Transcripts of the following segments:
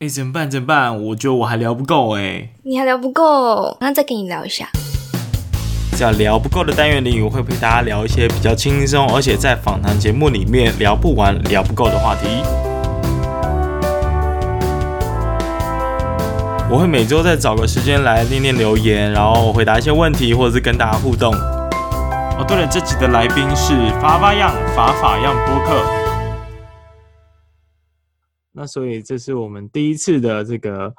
哎，怎么办？怎么办？我觉得我还聊不够哎。你还聊不够，那再跟你聊一下。在聊不够的单元里，我会陪大家聊一些比较轻松，而且在访谈节目里面聊不完、聊不够的话题。我会每周再找个时间来念念留言，然后回答一些问题，或者是跟大家互动。哦，对了，这集的来宾是法法样法法样播客。那所以这是我们第一次的这个，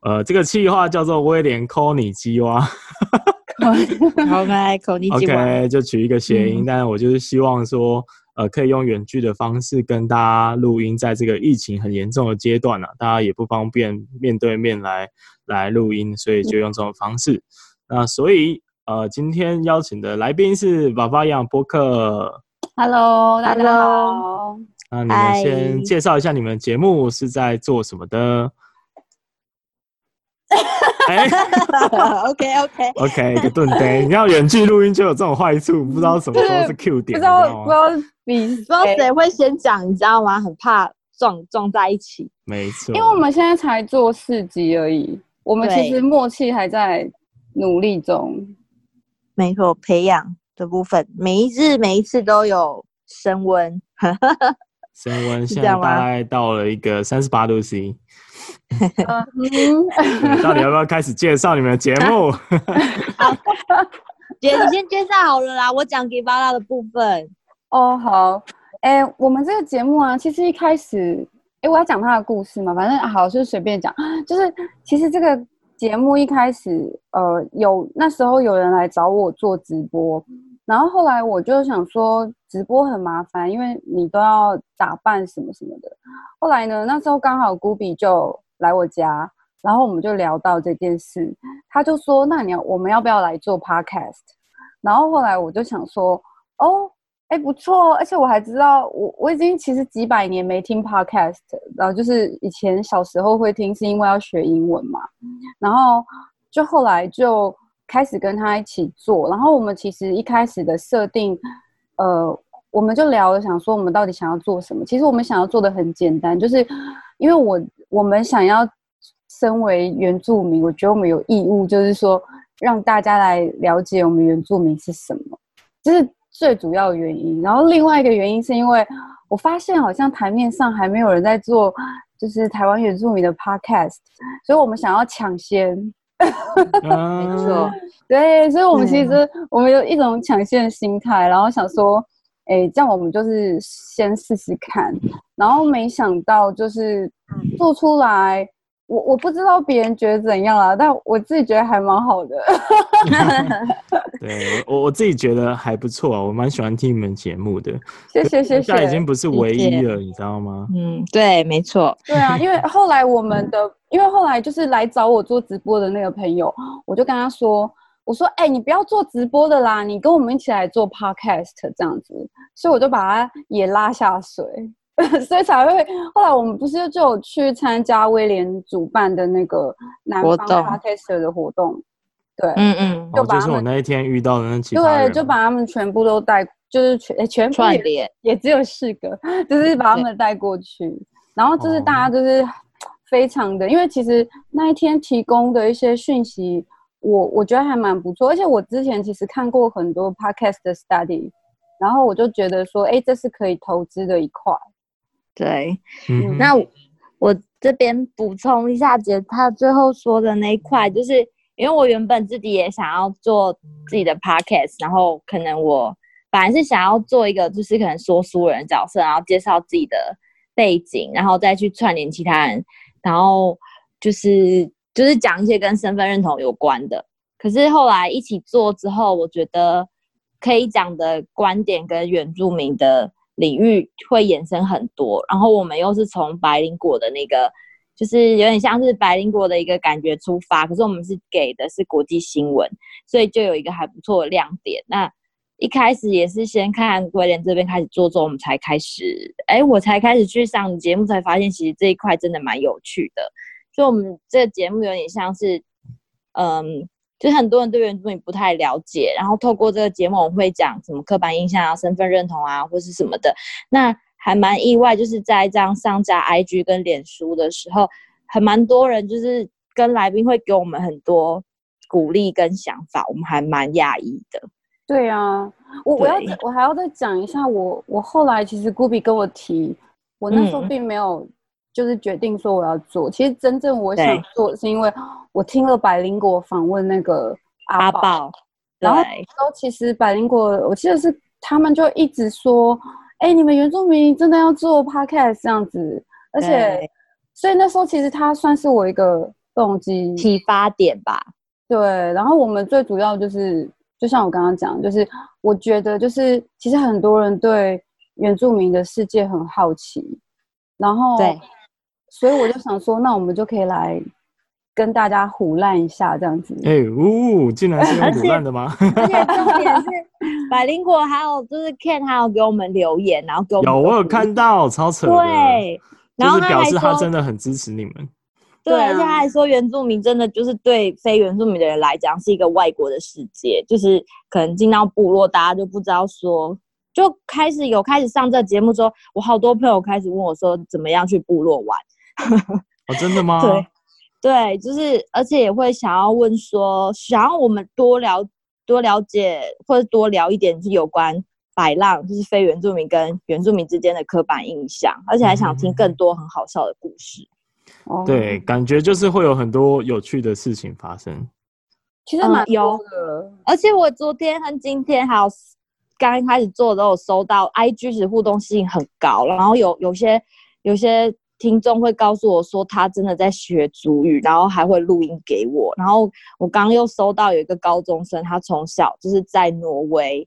呃，这个企划叫做威廉 call 你鸡蛙，好来 call 你 鸡蛙，OK，就取一个谐音。嗯、但是我就是希望说，呃，可以用远距的方式跟大家录音，在这个疫情很严重的阶段呢、啊，大家也不方便面对面来来录音，所以就用这种方式。嗯、那所以，呃，今天邀请的来宾是法法样播客，Hello，大家好。那你们先介绍一下你们节目是在做什么的？哎，OK OK OK，一个顿呆。你要远距录音就有这种坏处，不知道什么时候是 Q 点，不知道不知道你不知道谁会先讲，你知道吗？很怕撞撞在一起。没错，因为我们现在才做四集而已，我们其实默契还在努力中。没错，培养的部分，每一日每一次都有升温。升温现在大概到了一个三十八度 C。到底要不要开始介绍你们的节目？姐，你先介绍好了啦，我讲给巴拉的部分。哦，好。哎、欸，我们这个节目啊，其实一开始，哎、欸，我要讲他的故事嘛，反正好，就随便讲。就是其实这个节目一开始，呃，有那时候有人来找我做直播。然后后来我就想说，直播很麻烦，因为你都要打扮什么什么的。后来呢，那时候刚好 Gubi 就来我家，然后我们就聊到这件事，他就说：“那你要我们要不要来做 Podcast？” 然后后来我就想说：“哦，哎，不错，而且我还知道，我我已经其实几百年没听 Podcast，然后就是以前小时候会听，是因为要学英文嘛。然后就后来就。”开始跟他一起做，然后我们其实一开始的设定，呃，我们就聊了，想说我们到底想要做什么。其实我们想要做的很简单，就是因为我我们想要身为原住民，我觉得我们有义务，就是说让大家来了解我们原住民是什么，这是最主要的原因。然后另外一个原因是因为我发现好像台面上还没有人在做，就是台湾原住民的 podcast，所以我们想要抢先。没错，对，所以我们其实我们有一种抢先的心态，然后想说，哎、欸，这样我们就是先试试看，然后没想到就是做出来。我我不知道别人觉得怎样啊，但我自己觉得还蛮好的。对，我我自己觉得还不错啊，我蛮喜欢听你们节目的。谢谢谢谢。现在已经不是唯一了，你知道吗？嗯，对，没错。对啊，因为后来我们的，因为后来就是来找我做直播的那个朋友，我就跟他说，我说，哎、欸，你不要做直播的啦，你跟我们一起来做 podcast 这样子，所以我就把他也拉下水。所以才会，后来我们不是就有去参加威廉主办的那个南方 Podcaster 的活动，对，嗯嗯，就把、哦、就是我那一天遇到的那几个，对，就把他们全部都带，就是全全部也，联也只有四个，就是把他们带过去，然后就是大家就是非常的，哦、因为其实那一天提供的一些讯息，我我觉得还蛮不错，而且我之前其实看过很多 Podcast 的 study，然后我就觉得说，哎，这是可以投资的一块。对，嗯，那我这边补充一下，姐她最后说的那一块，就是因为我原本自己也想要做自己的 podcast，然后可能我本来是想要做一个，就是可能说书人的角色，然后介绍自己的背景，然后再去串联其他人，然后就是就是讲一些跟身份认同有关的。可是后来一起做之后，我觉得可以讲的观点跟原住民的。领域会衍生很多，然后我们又是从白灵果的那个，就是有点像是白灵果的一个感觉出发，可是我们是给的是国际新闻，所以就有一个还不错的亮点。那一开始也是先看威廉这边开始做做，我们才开始，哎，我才开始去上节目，才发现其实这一块真的蛮有趣的。所以我们这个节目有点像是，嗯。就很多人对原住民不太了解，然后透过这个节目，我们会讲什么刻板印象啊、身份认同啊，或是什么的。那还蛮意外，就是在这样上架 IG 跟脸书的时候，还蛮多人就是跟来宾会给我们很多鼓励跟想法，我们还蛮讶异的。对啊，我我要我还要再讲一下，我我后来其实 Gubi 跟我提，我那时候并没有就是决定说我要做，嗯、其实真正我想做是因为我听了百灵果访问那个阿宝，阿然后说其实百灵果我记得是他们就一直说，哎，你们原住民真的要做 Podcast 这样子，而且所以那时候其实它算是我一个动机启发点吧。对，然后我们最主要就是。就像我刚刚讲，就是我觉得，就是其实很多人对原住民的世界很好奇，然后对，所以我就想说，那我们就可以来跟大家胡烂一下，这样子。哎、欸，呜、哦，竟然是用唬烂的吗？而且重点是，百灵果还有就是 Ken 还有给我们留言，然后给我们有我有看到，超扯，对，然后就是表示他真的很支持你们。对，而且他还说，原住民真的就是对非原住民的人来讲是一个外国的世界，就是可能进到部落，大家就不知道说，就开始有开始上这节目之后，我好多朋友开始问我说，怎么样去部落玩？哦，真的吗？对，对，就是而且也会想要问说，想要我们多了多了解或者多聊一点，是有关摆浪，就是非原住民跟原住民之间的刻板印象，而且还想听更多很好笑的故事。对，感觉就是会有很多有趣的事情发生。其实蛮有的，而且我昨天和今天还有刚开始做的都有收到，IG 是互动性很高，然后有有些有些听众会告诉我说他真的在学主语，然后还会录音给我。然后我刚又收到有一个高中生，他从小就是在挪威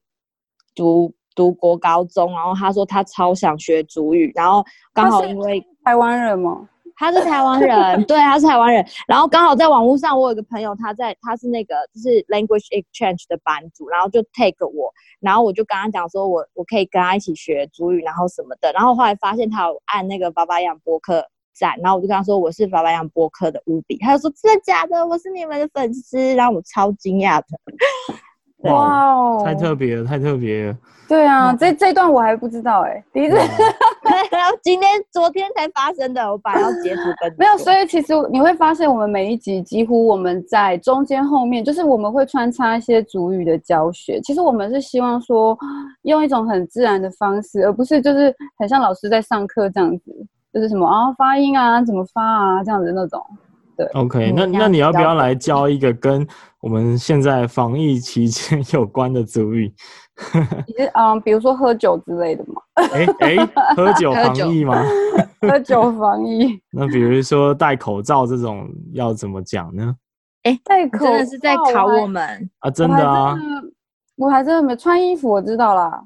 读读国高中，然后他说他超想学主语，然后刚好因为台湾人嘛。他是台湾人，对，他是台湾人。然后刚好在网络上，我有个朋友，他在，他是那个就是 language exchange 的班主，然后就 take 我，然后我就跟他讲说我，我可以跟他一起学族语，然后什么的。然后后来发现他有按那个巴巴扬播客赞，然后我就跟他说我是巴巴扬播客的乌比，他就说真的假的？我是你们的粉丝，然后我超惊讶的。哇哦，太特别了，太特别了。对啊，这这段我还不知道哎、欸，第一次，然后 今天、昨天才发生的，我把它截图跟 没有，所以其实你会发现，我们每一集几乎我们在中间后面，就是我们会穿插一些主语的教学。其实我们是希望说，用一种很自然的方式，而不是就是很像老师在上课这样子，就是什么啊发音啊怎么发啊这样子那种。对，OK，那那你要不要来教一个跟我们现在防疫期间 有关的主语？其实，嗯，比如说喝酒之类的吗。哎哎、欸欸，喝酒防疫吗？喝酒防疫。那比如说戴口罩这种要怎么讲呢？哎、欸，戴口罩真的是在考我们啊！真的啊，我还真的没穿衣服，我知道啦。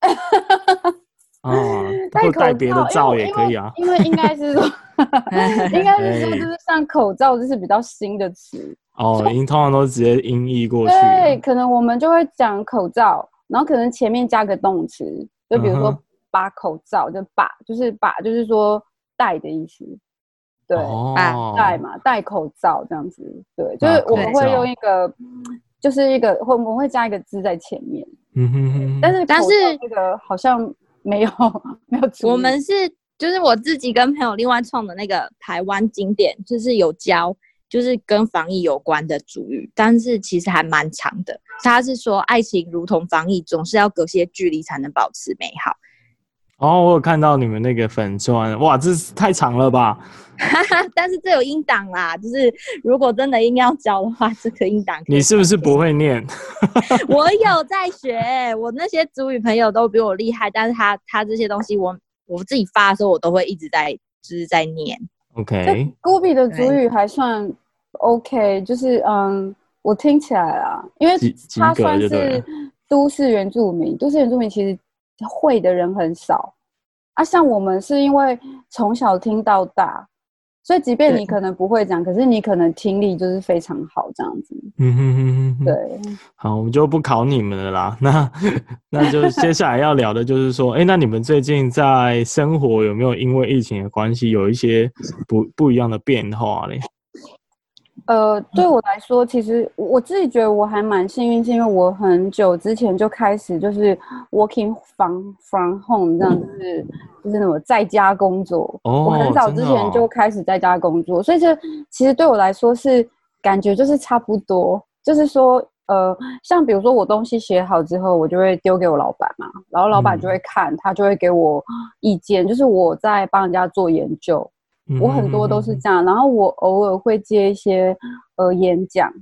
啊，戴戴别的罩也可以啊，因为，应该是说，应该是说，就是像口罩，就是比较新的词哦，音通常都直接音译过去。对，可能我们就会讲口罩，然后可能前面加个动词，就比如说把口罩，就把，就是把，就是说戴的意思。对，把戴嘛，戴口罩这样子。对，就是我们会用一个，就是一个，会我们会加一个字在前面。嗯哼哼。但是但是这个好像。没有，没有。我们是就是我自己跟朋友另外创的那个台湾经典，就是有教，就是跟防疫有关的主语，但是其实还蛮长的。他是说，爱情如同防疫，总是要隔些距离才能保持美好。哦，我有看到你们那个粉钻，哇，这是太长了吧？但是这有音档啦，就是如果真的硬要教的话，这个音档。你是不是不会念？我有在学，我那些主语朋友都比我厉害，但是他他这些东西我我自己发的时候，我都会一直在就是在念。OK，古比的主语还算 OK，就是嗯，我听起来啊，因为他算是都市原住民，都市原住民其实会的人很少啊，像我们是因为从小听到大。所以，即便你可能不会讲，可是你可能听力就是非常好，这样子。嗯哼哼哼。对。好，我们就不考你们了啦。那那就接下来要聊的就是说，哎、欸，那你们最近在生活有没有因为疫情的关系有一些不不一样的变化嘞？呃，对我来说，其实我自己觉得我还蛮幸运，是因为我很久之前就开始就是 working from from home 这样子，就是就是那种在家工作。哦，我很早之前就开始在家工作，哦、所以这其实对我来说是感觉就是差不多，就是说呃，像比如说我东西写好之后，我就会丢给我老板嘛，然后老板就会看，嗯、他就会给我意见，就是我在帮人家做研究。我很多都是这样，然后我偶尔会接一些呃演讲，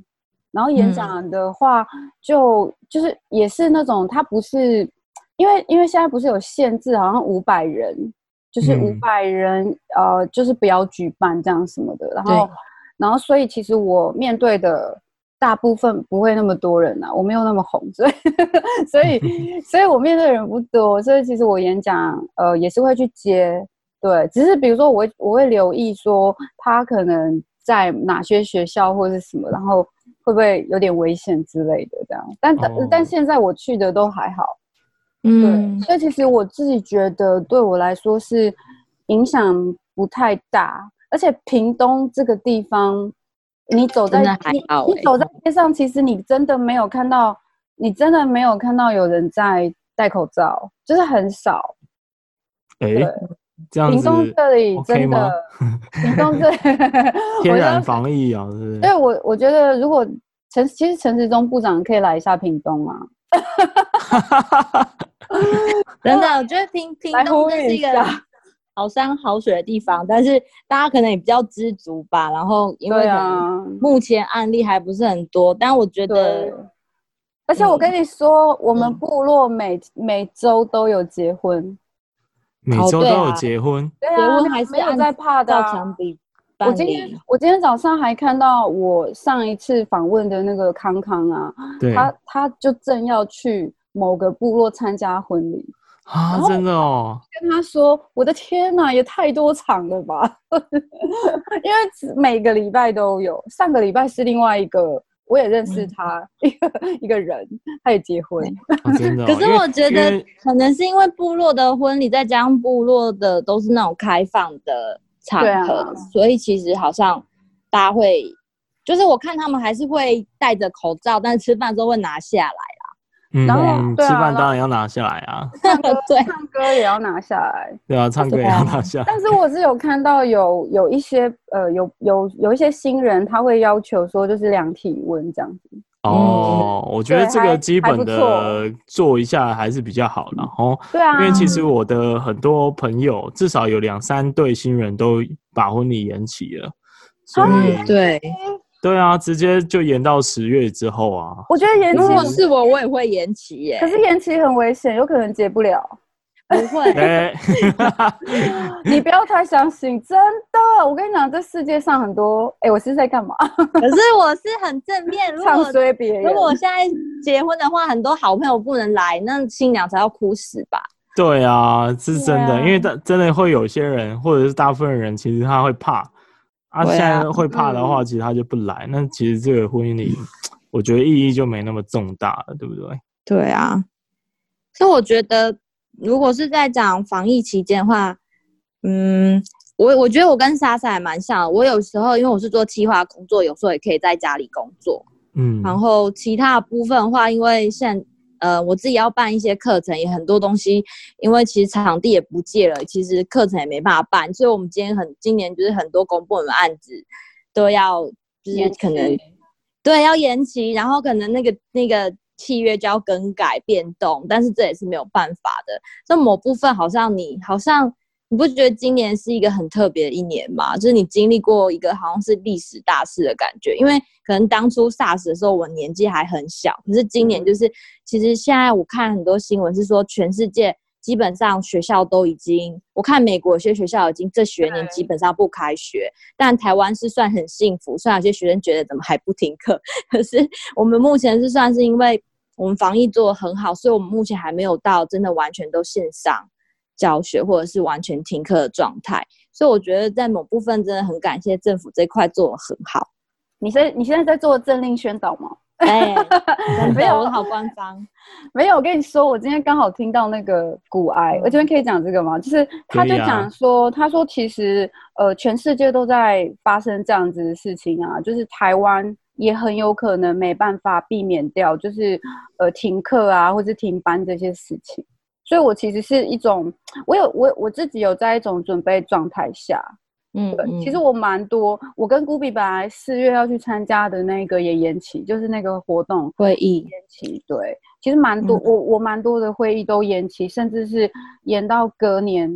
然后演讲的话就就是也是那种，他不是因为因为现在不是有限制，好像五百人，就是五百人呃，就是不要举办这样什么的，然后然后所以其实我面对的大部分不会那么多人呐，我没有那么红，所以 所以 所以我面对的人不多，所以其实我演讲呃也是会去接。对，只是比如说我会我会留意说他可能在哪些学校或者是什么，然后会不会有点危险之类的这样。但、哦、但现在我去的都还好，嗯，对，所以其实我自己觉得对我来说是影响不太大，而且屏东这个地方，你走在还好、欸、你，你走在街上，其实你真的没有看到，你真的没有看到有人在戴口罩，就是很少，欸、对。这样子，屏东这里真的，屏东这天然防疫啊，是不是？对，我我觉得如果陈，其实陈时中部长可以来一下屏东啊。真的，我觉得屏屏东是一个好山好水的地方，但是大家可能也比较知足吧。然后因为目前案例还不是很多，但我觉得，而且我跟你说，我们部落每每周都有结婚。每周都有结婚，对啊，结婚还是没有在怕的。我今天我今天早上还看到我上一次访问的那个康康啊，他他就正要去某个部落参加婚礼啊，真的哦。跟他说，我的天哪，也太多场了吧？因为每个礼拜都有，上个礼拜是另外一个。我也认识他一个、嗯、一个人，他也结婚。哦真的哦、可是我觉得可能是因为部落的婚礼，再加上部落的都是那种开放的场合，啊、所以其实好像大家会，就是我看他们还是会戴着口罩，但是吃饭的时候会拿下来。嗯，然后吃饭当然要拿下来啊，唱歌 对，唱歌也要拿下来，对啊，唱歌也要拿下来。但是我是有看到有有一些呃有有有一些新人他会要求说就是量体温这样子。哦，我觉得这个基本的做一下还是比较好的哦。对啊，因为其实我的很多朋友至少有两三对新人都把婚礼延期了，所以对。对啊，直接就延到十月之后啊。我觉得延期如果是我，我也会延期耶。可是延期很危险，有可能结不了。不会，你不要太相信，真的。我跟你讲，这世界上很多……哎，我是在干嘛？可是我是很正面。唱衰别人。如果我现在结婚的话，很多好朋友不能来，那新娘才要哭死吧？对啊，是真的，啊、因为真的会有些人，或者是大部分人，其实他会怕。啊，现在会怕的话，其实他就不来。那其实这个婚礼，我觉得意义就没那么重大了，对不对？对啊。所以我觉得，如果是在讲防疫期间的话，嗯，我我觉得我跟莎莎还蛮像。我有时候因为我是做企划工作，有时候也可以在家里工作。嗯。然后其他的部分的话，因为现呃，我自己要办一些课程，也很多东西，因为其实场地也不借了，其实课程也没办法办，所以我们今天很今年就是很多公部门案子都要就是可能，对，要延期，然后可能那个那个契约就要更改变动，但是这也是没有办法的。那某部分好像你好像。你不觉得今年是一个很特别的一年吗？就是你经历过一个好像是历史大事的感觉，因为可能当初 SARS 的时候我年纪还很小，可是今年就是，其实现在我看很多新闻是说，全世界基本上学校都已经，我看美国有些学校已经这学年基本上不开学，但台湾是算很幸福，虽然有些学生觉得怎么还不停课，可是我们目前是算是因为我们防疫做得很好，所以我们目前还没有到真的完全都线上。教学或者是完全停课的状态，所以我觉得在某部分真的很感谢政府这块做得很好。你现你现在在做政令宣导吗？哎，没有，我好官方。没有，我跟你说，我今天刚好听到那个骨癌，我这边可以讲这个吗？就是他就讲说，他说其实呃，全世界都在发生这样子的事情啊，就是台湾也很有可能没办法避免掉，就是呃停课啊，或者停班这些事情。所以我其实是一种，我有我我自己有在一种准备状态下。嗯，对，其实我蛮多，我跟古比本来四月要去参加的那个也延期，就是那个活动会议延期。对，其实蛮多，嗯、我我蛮多的会议都延期，甚至是延到隔年。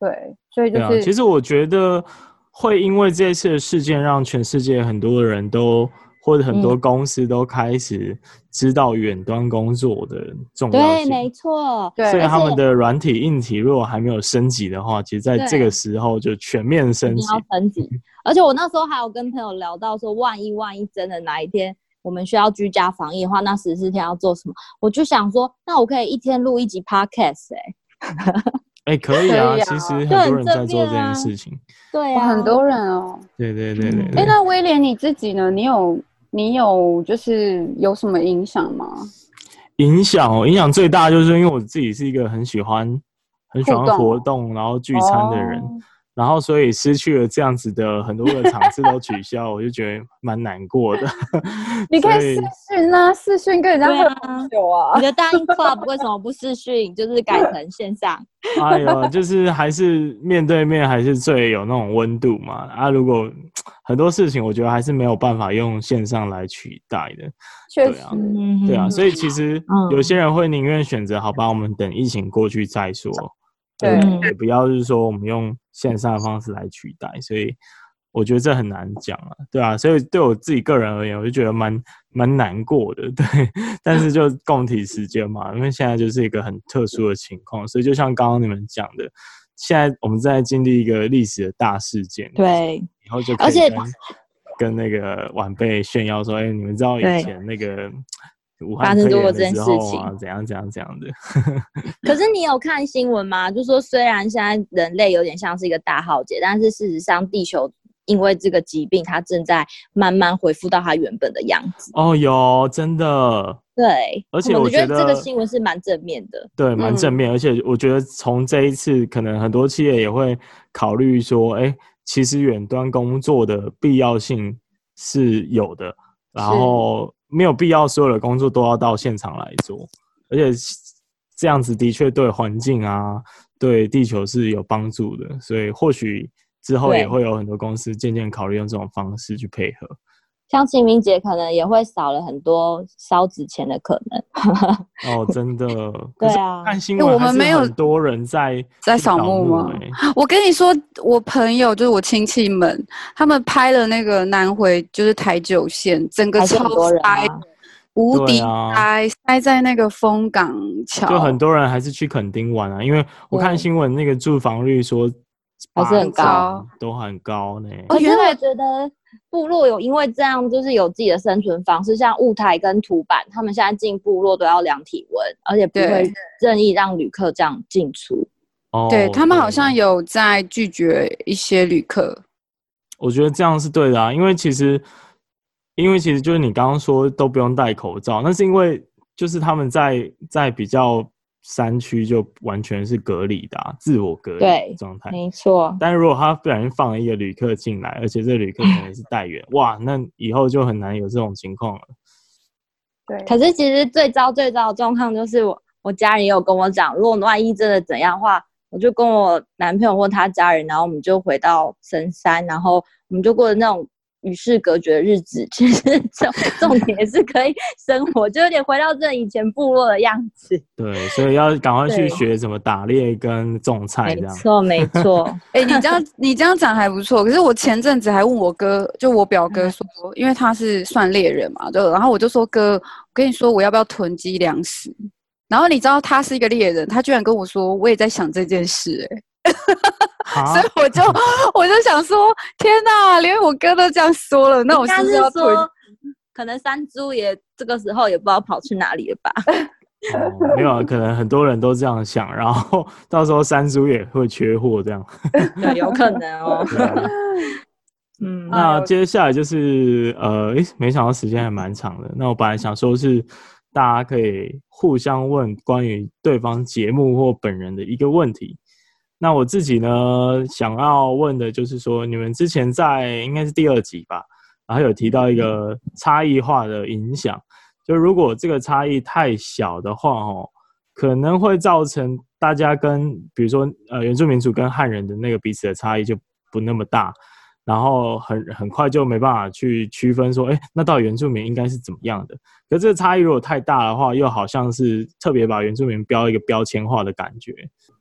对，所以就是，啊、其实我觉得会因为这次的事件，让全世界很多的人都。或者很多公司都开始知道远端工作的重要性。对，没错。对，所以他们的软体、硬体如果还没有升级的话，其实在这个时候就全面升级。要升级。而且我那时候还有跟朋友聊到说，万一万一真的哪一天我们需要居家防疫的话，那十四天要做什么？我就想说，那我可以一天录一集 podcast 哎、欸。哎、欸，可以啊，其实很多人在做这件事情。对啊，很多人哦。对对对对，对。哎、欸，那威廉你自己呢？你有？你有就是有什么影响吗？影响哦，影响最大就是因为我自己是一个很喜欢很喜欢活动，然后聚餐的人。哦然后，所以失去了这样子的很多个场次都取消，我就觉得蛮难过的。你可以视讯啊，视讯跟人家喝酒啊。你的大英 club 为什么不视讯，就是改成线上？哎呦，就是还是面对面还是最有那种温度嘛。啊，如果很多事情，我觉得还是没有办法用线上来取代的。确实，对啊，对啊，所以其实有些人会宁愿选择，好吧，我们等疫情过去再说。对，也不要就是说我们用线上的方式来取代，所以我觉得这很难讲啊，对啊，所以对我自己个人而言，我就觉得蛮蛮难过的，对。但是就共体时间嘛，因为现在就是一个很特殊的情况，所以就像刚刚你们讲的，现在我们在经历一个历史的大事件，对，以后就而且跟，跟那个晚辈炫耀说，哎、欸，你们知道以前那个。发生多这件事情，怎样怎样怎样的？可是 你有看新闻吗？就说虽然现在人类有点像是一个大浩劫，但是事实上地球因为这个疾病，它正在慢慢恢复到它原本的样子。哦，有真的。对，而且我觉得这个新闻是蛮正面的。对，蛮正面。而且我觉得从这一次，可能很多企业也会考虑说，哎，其实远端工作的必要性是有的。然后。没有必要所有的工作都要到现场来做，而且这样子的确对环境啊、对地球是有帮助的，所以或许之后也会有很多公司渐渐考虑用这种方式去配合。像清明节可能也会少了很多烧纸钱的可能。哦，真的。对啊。看新闻，我们没有很多人在在扫墓吗？我跟你说，我朋友就是我亲戚们，他们拍了那个南回，就是台九线，整个超塞，无敌塞，塞在那个风港桥。就很多人还是去垦丁玩啊，因为我看新闻，那个住房率说还是很高，都很高呢。我原来觉得。部落有因为这样，就是有自己的生存方式，像雾台跟土板，他们现在进部落都要量体温，而且不会任意让旅客这样进出。哦，对，他们好像有在拒绝一些旅客。我觉得这样是对的啊，因为其实，因为其实就是你刚刚说都不用戴口罩，那是因为就是他们在在比较。山区就完全是隔离的、啊，自我隔离状态，没错。但如果他不小心放了一个旅客进来，而且这旅客可能是带源，哇，那以后就很难有这种情况了。对。可是其实最糟最糟的状况就是我我家人也有跟我讲，如果万一真的怎样的话，我就跟我男朋友或他家人，然后我们就回到深山，然后我们就过着那种。与世隔绝的日子，其实重 重点也是可以生活，就有点回到这以前部落的样子。对，所以要赶快去学怎么打猎跟种菜这样。没错，没 错。哎、欸，你这样你这样讲还不错。可是我前阵子还问我哥，就我表哥说，嗯、因为他是算猎人嘛，就然后我就说哥，我跟你说我要不要囤积粮食？然后你知道他是一个猎人，他居然跟我说，我也在想这件事、欸，哎。所以我就 我就想说，天哪，连我哥都这样说了，那我是不是要说，可能三猪也这个时候也不知道跑去哪里了吧？哦、没有，啊可能很多人都这样想，然后到时候三猪也会缺货，这样。对，有可能哦。嗯，那接下来就是呃，诶，没想到时间还蛮长的。那我本来想说是大家可以互相问关于对方节目或本人的一个问题。那我自己呢，想要问的就是说，你们之前在应该是第二集吧，然后有提到一个差异化的影响，就如果这个差异太小的话，哦，可能会造成大家跟比如说呃原住民族跟汉人的那个彼此的差异就不那么大，然后很很快就没办法去区分说，哎，那到底原住民应该是怎么样的？可是这个差异如果太大的话，又好像是特别把原住民标一个标签化的感觉，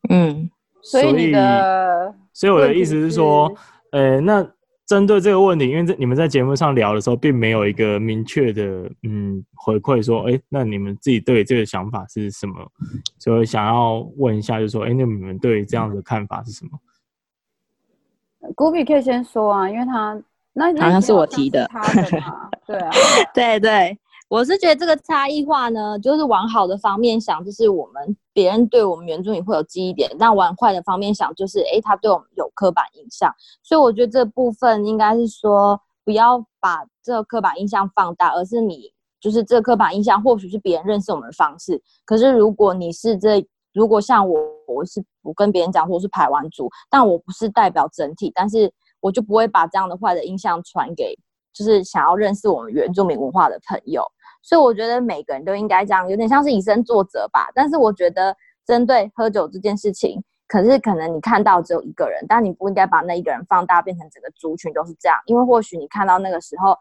嗯。所以，所以我的意思是说，呃，那针对这个问题，因为在你们在节目上聊的时候，并没有一个明确的嗯回馈，说，哎，那你们自己对这个想法是什么？所以想要问一下，就是说，哎，那你们对这样的看法是什么？古比可以先说啊，因为他那好像是我提的，的 对啊，对对。我是觉得这个差异化呢，就是往好的方面想，就是我们别人对我们原住民会有记忆点；那往坏的方面想，就是诶，他对我们有刻板印象。所以我觉得这部分应该是说，不要把这个刻板印象放大，而是你就是这刻板印象或许是别人认识我们的方式。可是如果你是这，如果像我，我是我跟别人讲我是排湾族，但我不是代表整体，但是我就不会把这样的坏的印象传给就是想要认识我们原住民文化的朋友。所以我觉得每个人都应该这样，有点像是以身作则吧。但是我觉得针对喝酒这件事情，可是可能你看到只有一个人，但你不应该把那一个人放大，变成整个族群都是这样。因为或许你看到那个时候，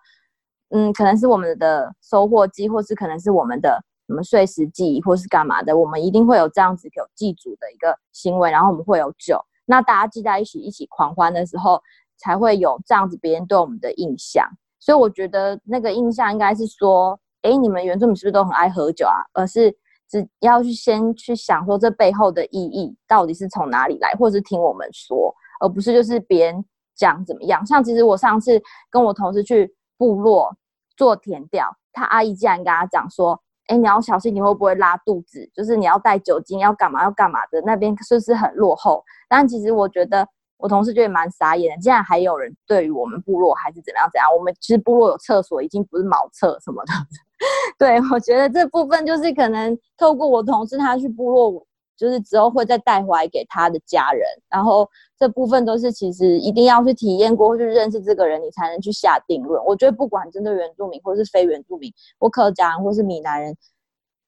嗯，可能是我们的收获季，或是可能是我们的什么岁时季，或是干嘛的，我们一定会有这样子有祭祖的一个行为，然后我们会有酒，那大家聚在一起一起狂欢的时候，才会有这样子别人对我们的印象。所以我觉得那个印象应该是说。哎，你们原住民是不是都很爱喝酒啊？而是只要去先去想说这背后的意义到底是从哪里来，或者是听我们说，而不是就是别人讲怎么样。像其实我上次跟我同事去部落做田调，他阿姨竟然跟他讲说：“哎，你要小心，你会不会拉肚子？就是你要带酒精，要干嘛要干嘛的。那边是不是很落后？”但其实我觉得。我同事觉得蛮傻眼的，竟然还有人对于我们部落还是怎么样怎样。我们其实部落有厕所，已经不是茅厕什么的。对，我觉得这部分就是可能透过我同事他去部落，就是之后会再带回来给他的家人。然后这部分都是其实一定要去体验过，或去认识这个人，你才能去下定论。我觉得不管针对原住民或是非原住民，或客家人或是闽南人，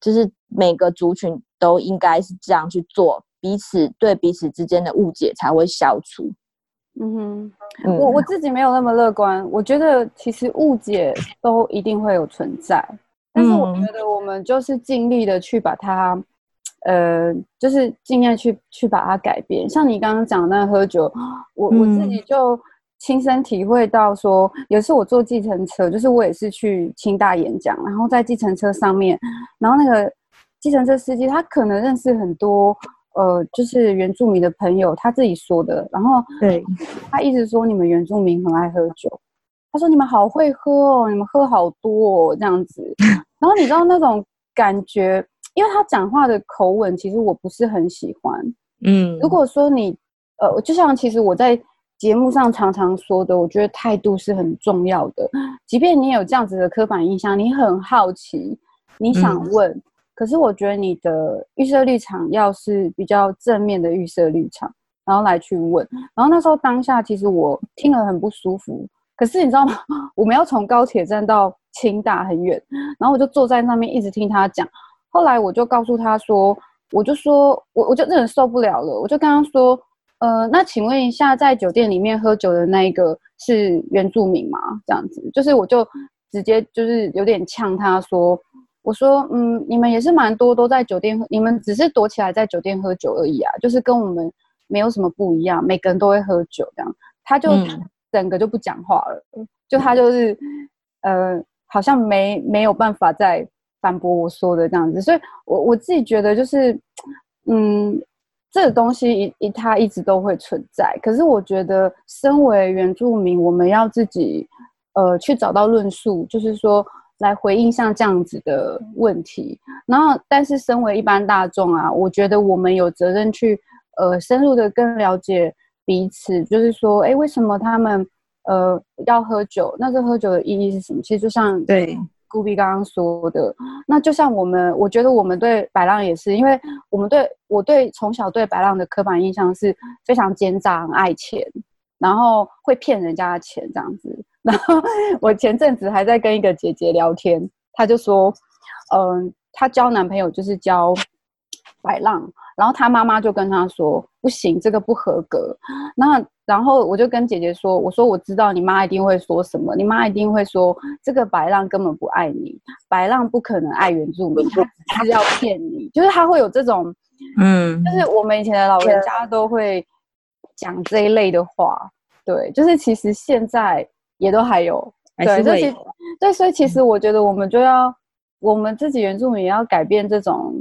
就是每个族群都应该是这样去做。彼此对彼此之间的误解才会消除。嗯哼，嗯，我我自己没有那么乐观。我觉得其实误解都一定会有存在，但是我觉得我们就是尽力的去把它，呃，就是尽量去去把它改变。像你刚刚讲的那喝酒，我我自己就亲身体会到说，有一次我坐计程车，就是我也是去清大演讲，然后在计程车上面，然后那个计程车司机他可能认识很多。呃，就是原住民的朋友他自己说的，然后对，他一直说你们原住民很爱喝酒，他说你们好会喝哦，你们喝好多哦，这样子。然后你知道那种感觉，因为他讲话的口吻，其实我不是很喜欢。嗯，如果说你，呃，就像其实我在节目上常常说的，我觉得态度是很重要的。即便你有这样子的刻板印象，你很好奇，你想问。嗯可是我觉得你的预设立场要是比较正面的预设立场，然后来去问，然后那时候当下其实我听了很不舒服。可是你知道吗？我们要从高铁站到清大很远，然后我就坐在那边一直听他讲。后来我就告诉他说，我就说我我就真的受不了了，我就跟他说，呃，那请问一下，在酒店里面喝酒的那一个是原住民吗？这样子，就是我就直接就是有点呛他说。我说，嗯，你们也是蛮多都在酒店喝，你们只是躲起来在酒店喝酒而已啊，就是跟我们没有什么不一样，每个人都会喝酒这样。他就整个就不讲话了，就他就是，呃，好像没没有办法再反驳我说的这样子。所以我我自己觉得就是，嗯，这个东西一一他一直都会存在。可是我觉得，身为原住民，我们要自己呃去找到论述，就是说。来回应像这样子的问题，然后，但是身为一般大众啊，我觉得我们有责任去，呃，深入的更了解彼此，就是说，哎，为什么他们呃要喝酒，那这喝酒的意义是什么？其实就像对。古比刚刚说的，那就像我们，我觉得我们对白浪也是，因为我们对我对从小对白浪的刻板印象是非常奸诈、爱钱，然后会骗人家的钱这样子。然后我前阵子还在跟一个姐姐聊天，她就说，嗯、呃，她交男朋友就是交白浪，然后他妈妈就跟他说，不行，这个不合格。那然后我就跟姐姐说：“我说我知道你妈一定会说什么，你妈一定会说这个白浪根本不爱你，白浪不可能爱原住民，他是要骗你。就是他会有这种，嗯，就是我们以前的老人家都会讲这一类的话，对，就是其实现在也都还有，对，这其对，所以其实我觉得我们就要我们自己原住民也要改变这种。”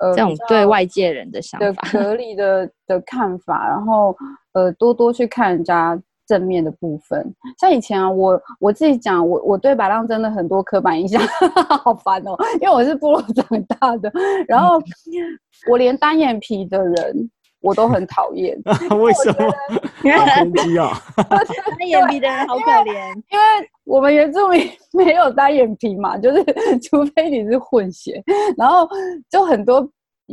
呃，这种对外界人的想法、的隔离的的看法，然后呃，多多去看人家正面的部分。像以前啊，我我自己讲，我我对白浪真的很多刻板印象，好烦哦，因为我是部落长大的，然后我连单眼皮的人我都很讨厌。为什么？因为单眼皮的人好可怜，因为我们原住民没有单眼皮嘛，就是 除非你是混血，然后就很多。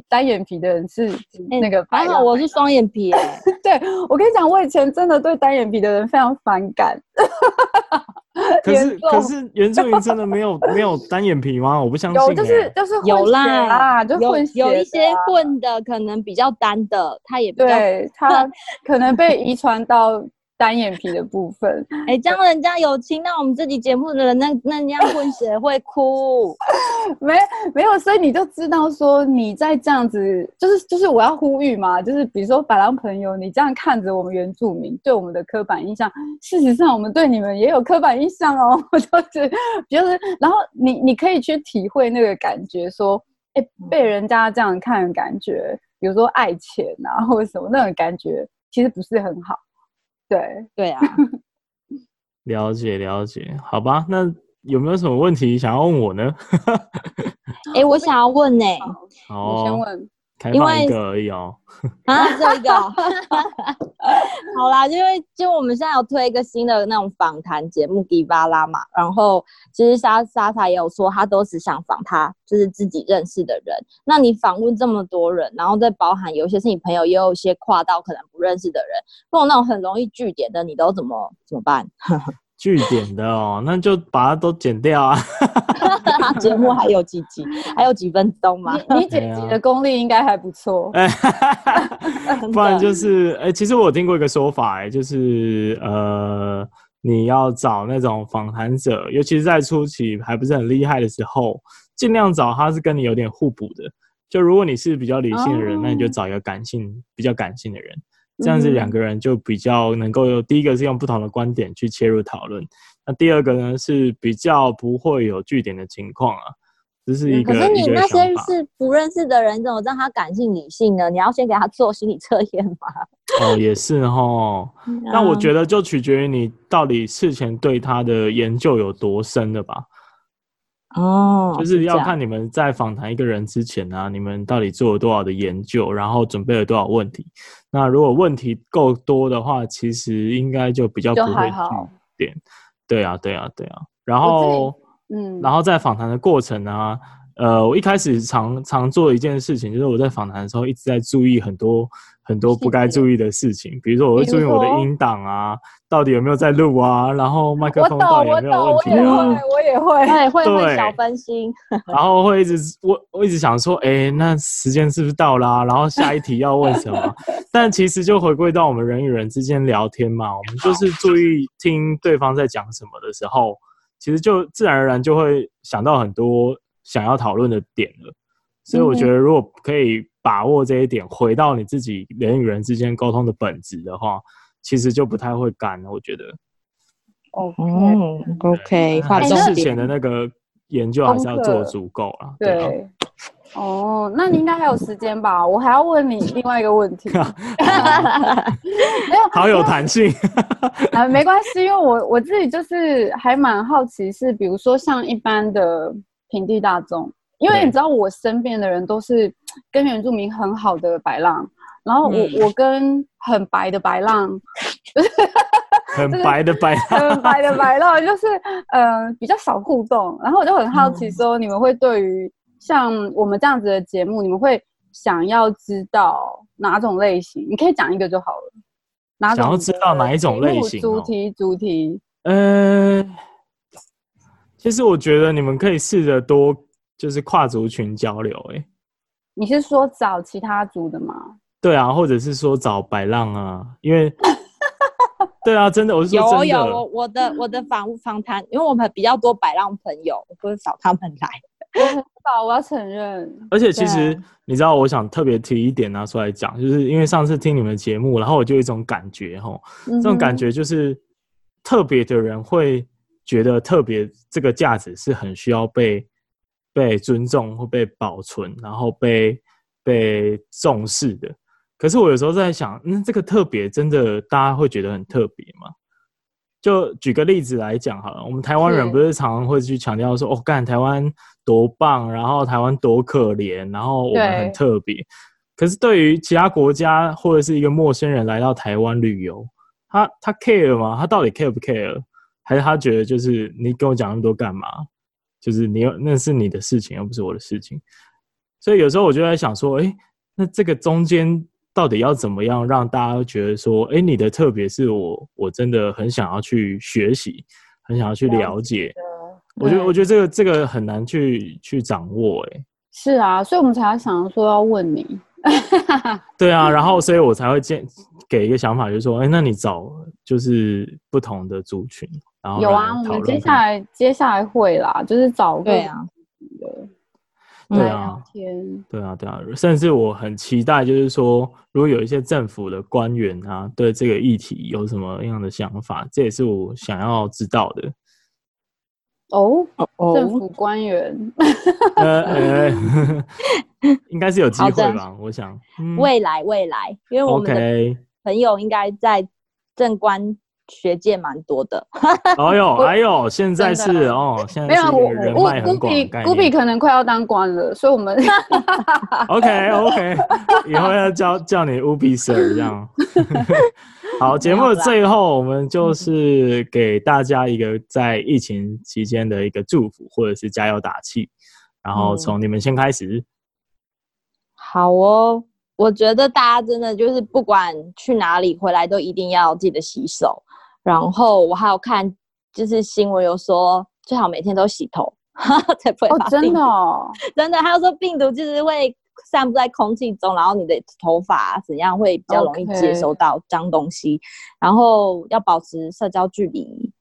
单眼皮的人是那个白，还好我是双眼皮。对，我跟你讲，我以前真的对单眼皮的人非常反感。可是可是原住民真的没有 没有单眼皮吗？我不相信。有就是就是有啦，就混血有有一些混的可能比较单的，他也对他可能被遗传到。单眼皮的部分，哎、欸，这样人家有听到我们这集节目的人，那那人家混血会哭，没没有，所以你就知道说你在这样子，就是就是我要呼吁嘛，就是比如说白浪朋友，你这样看着我们原住民对我们的刻板印象，事实上我们对你们也有刻板印象哦，就是就是，然后你你可以去体会那个感觉，说，哎、欸，被人家这样看的感觉，比如说爱钱啊或者什么那种感觉，其实不是很好。对。对啊，了解了解，好吧，那有没有什么问题想要问我呢？哎、欸，我想要问呢、你先问。开放一个而已哦，啊，这一个，好啦，因为就我们现在有推一个新的那种访谈节目《迪巴拉》嘛，然后其实莎莎莎也有说，她都只想访她就是自己认识的人。那你访问这么多人，然后再包含有一些是你朋友，也有一些跨到可能不认识的人，或那种很容易据点的，你都怎么怎么办？句点的哦，那就把它都剪掉啊。节目还有几集？还有几分钟吗？你你剪辑的功力应该还不错。不然就是，哎、欸，其实我有听过一个说法、欸，哎，就是呃，你要找那种访谈者，尤其是在初期还不是很厉害的时候，尽量找他是跟你有点互补的。就如果你是比较理性的人，哦、那你就找一个感性、比较感性的人。这样子两个人就比较能够有，第一个是用不同的观点去切入讨论，那第二个呢是比较不会有句点的情况啊，这是一个。可是你那些是不认识的人，怎么让他感性理性呢？你要先给他做心理测验吗？哦，也是哦。那我觉得就取决于你到底事前对他的研究有多深了吧。哦，就是要看你们在访谈一个人之前呢、啊，你们到底做了多少的研究，然后准备了多少问题。那如果问题够多的话，其实应该就比较不会句点。对啊，对啊，对啊。然后，嗯，然后在访谈的过程呢、啊，呃，我一开始常常做一件事情，就是我在访谈的时候一直在注意很多。很多不该注意的事情，比如说我会注意我的音档啊，到底有没有在录啊，然后麦克风到底有没有问题啊？我也会，我也会，会会小分心，然后会一直我我一直想说，哎、欸，那时间是不是到啦、啊？然后下一题要问什么？但其实就回归到我们人与人之间聊天嘛，我们就是注意听对方在讲什么的时候，其实就自然而然就会想到很多想要讨论的点了。所以我觉得，如果可以把握这一点，回到你自己人与人之间沟通的本质的话，其实就不太会干了。我觉得。哦，OK，还是事前的那个研究还是要做足够了。对。对哦，那你应该还有时间吧？我还要问你另外一个问题。没有，好有弹性。啊，没关系，因为我我自己就是还蛮好奇，是比如说像一般的平地大众。因为你知道，我身边的人都是跟原住民很好的白浪，然后我、嗯、我跟很白的白浪，很白的白浪，很白的白浪，就是呃比较少互动。然后我就很好奇，说你们会对于像我们这样子的节目，你们会想要知道哪种类型？你可以讲一个就好了。哪种？想要知道哪一种类型？主题主题。呃，其实我觉得你们可以试着多就是跨族群交流。哎，你是说找其他族的吗？对啊，或者是说找白浪啊，因为。对啊，真的，我是说真的。有有，我我的我的访访谈，因为我们比较多白浪朋友，我会找他们来。我很少，我要承认。而且其实你知道，我想特别提一点拿出来讲，就是因为上次听你们节目，然后我就有一种感觉齁，这种感觉就是特别的人会觉得特别这个价值是很需要被被尊重或被保存，然后被被重视的。可是我有时候在想，嗯，这个特别真的大家会觉得很特别吗？就举个例子来讲好了，我们台湾人不是常常会去强调说，哦，干台湾多棒，然后台湾多可怜，然后我们很特别。可是对于其他国家或者是一个陌生人来到台湾旅游，他他 care 吗？他到底 care 不 care？还是他觉得就是你跟我讲那么多干嘛？就是你那是你的事情，又不是我的事情。所以有时候我就在想说，哎，那这个中间。到底要怎么样让大家觉得说，哎、欸，你的特别是我，我真的很想要去学习，很想要去了解。我觉得，我觉得这个这个很难去去掌握。哎，是啊，所以我们才想说要问你。对啊，然后所以我才会建给一个想法，就是说，哎、欸，那你找就是不同的族群，然后有啊，我们接下来接下来会啦，就是找对啊。对啊，对啊，对啊，甚至我很期待，就是说，如果有一些政府的官员啊，对这个议题有什么样的想法，这也是我想要知道的。哦，政府官员，呃呃，应该是有机会吧？我想，未来未来，因为我们的朋友应该在政官。学界蛮多的，哎呦哎呦，现在是哦，现在是人脉很广的。古比可能快要当官了，所以我们 OK OK，以后要叫叫你乌比 Sir 这样。好，节目的最后，我们就是给大家一个在疫情期间的一个祝福，或者是加油打气。然后从你们先开始。好哦，我觉得大家真的就是不管去哪里回来，都一定要记得洗手。然后我还有看，就是新闻有说，最好每天都洗头，才不会真的哦，真的，还有说病毒就是会散布在空气中，然后你的头发怎样会比较容易接收到脏东西。然后要保持社交距离，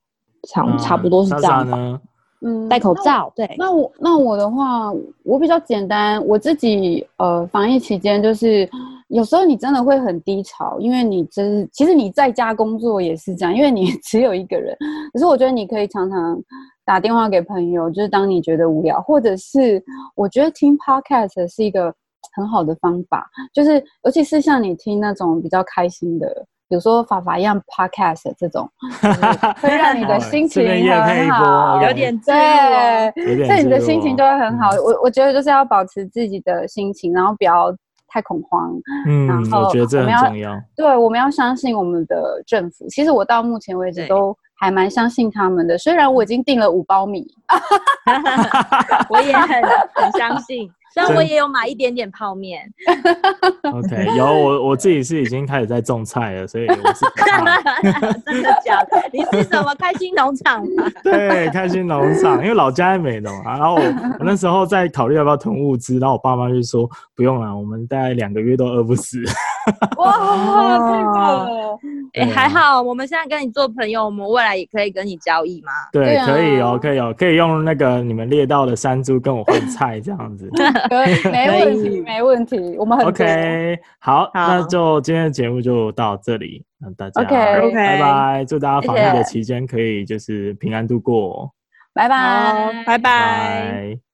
差差不多是这样吧。嗯嗯，戴口罩。对，那我那我的话，我比较简单。我自己呃，防疫期间就是有时候你真的会很低潮，因为你真其实你在家工作也是这样，因为你 只有一个人。可是我觉得你可以常常打电话给朋友，就是当你觉得无聊，或者是我觉得听 podcast 是一个很好的方法，就是尤其是像你听那种比较开心的。比如说法法一样 podcast 这种，会让你的心情很好，有点对，所以你的心情就会很好。我我觉得就是要保持自己的心情，然后不要太恐慌。嗯，然后我觉得这很重要。对，我们要相信我们的政府。其实我到目前为止都还蛮相信他们的，虽然我已经订了五包米，我也很很相信。但我也有买一点点泡面。OK，有我我自己是已经开始在种菜了，所以我是 真的假的？你是什么开心农场吗？对，开心农场，因为老家在美农啊。然后我，我那时候在考虑要不要囤物资，然后我爸妈就说不用了，我们大概两个月都饿不死。哇，太棒了！哎、欸，还好，我们现在跟你做朋友，我们未来也可以跟你交易吗？对，可以哦，可以哦，可以用那个你们猎到的山猪跟我换菜这样子。可以，没问题，没问题。我们很 OK，好，好，那就今天的节目就到这里，那大家 OK，拜拜，祝大家防疫的期间可以就是平安度过，拜拜，拜拜。